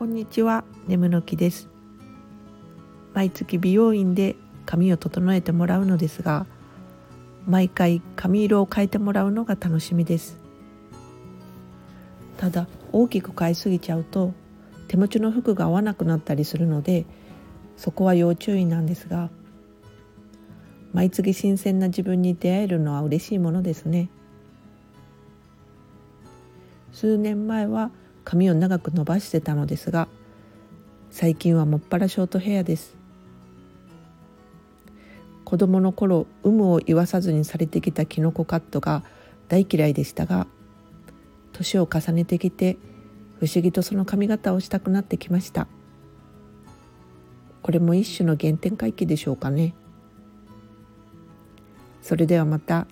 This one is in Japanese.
こんにちは、ねむのきです。毎月美容院で髪を整えてもらうのですが毎回髪色を変えてもらうのが楽しみです。ただ大きく変えすぎちゃうと手持ちの服が合わなくなったりするのでそこは要注意なんですが毎月新鮮な自分に出会えるのは嬉しいものですね。数年前は髪を長く伸ばしてたのですが最近はもっぱらショートヘアです。子供の頃有無を言わさずにされてきたキノコカットが大嫌いでしたが年を重ねてきて不思議とその髪型をしたくなってきました。これも一種の原点回帰でしょうかね。それではまた。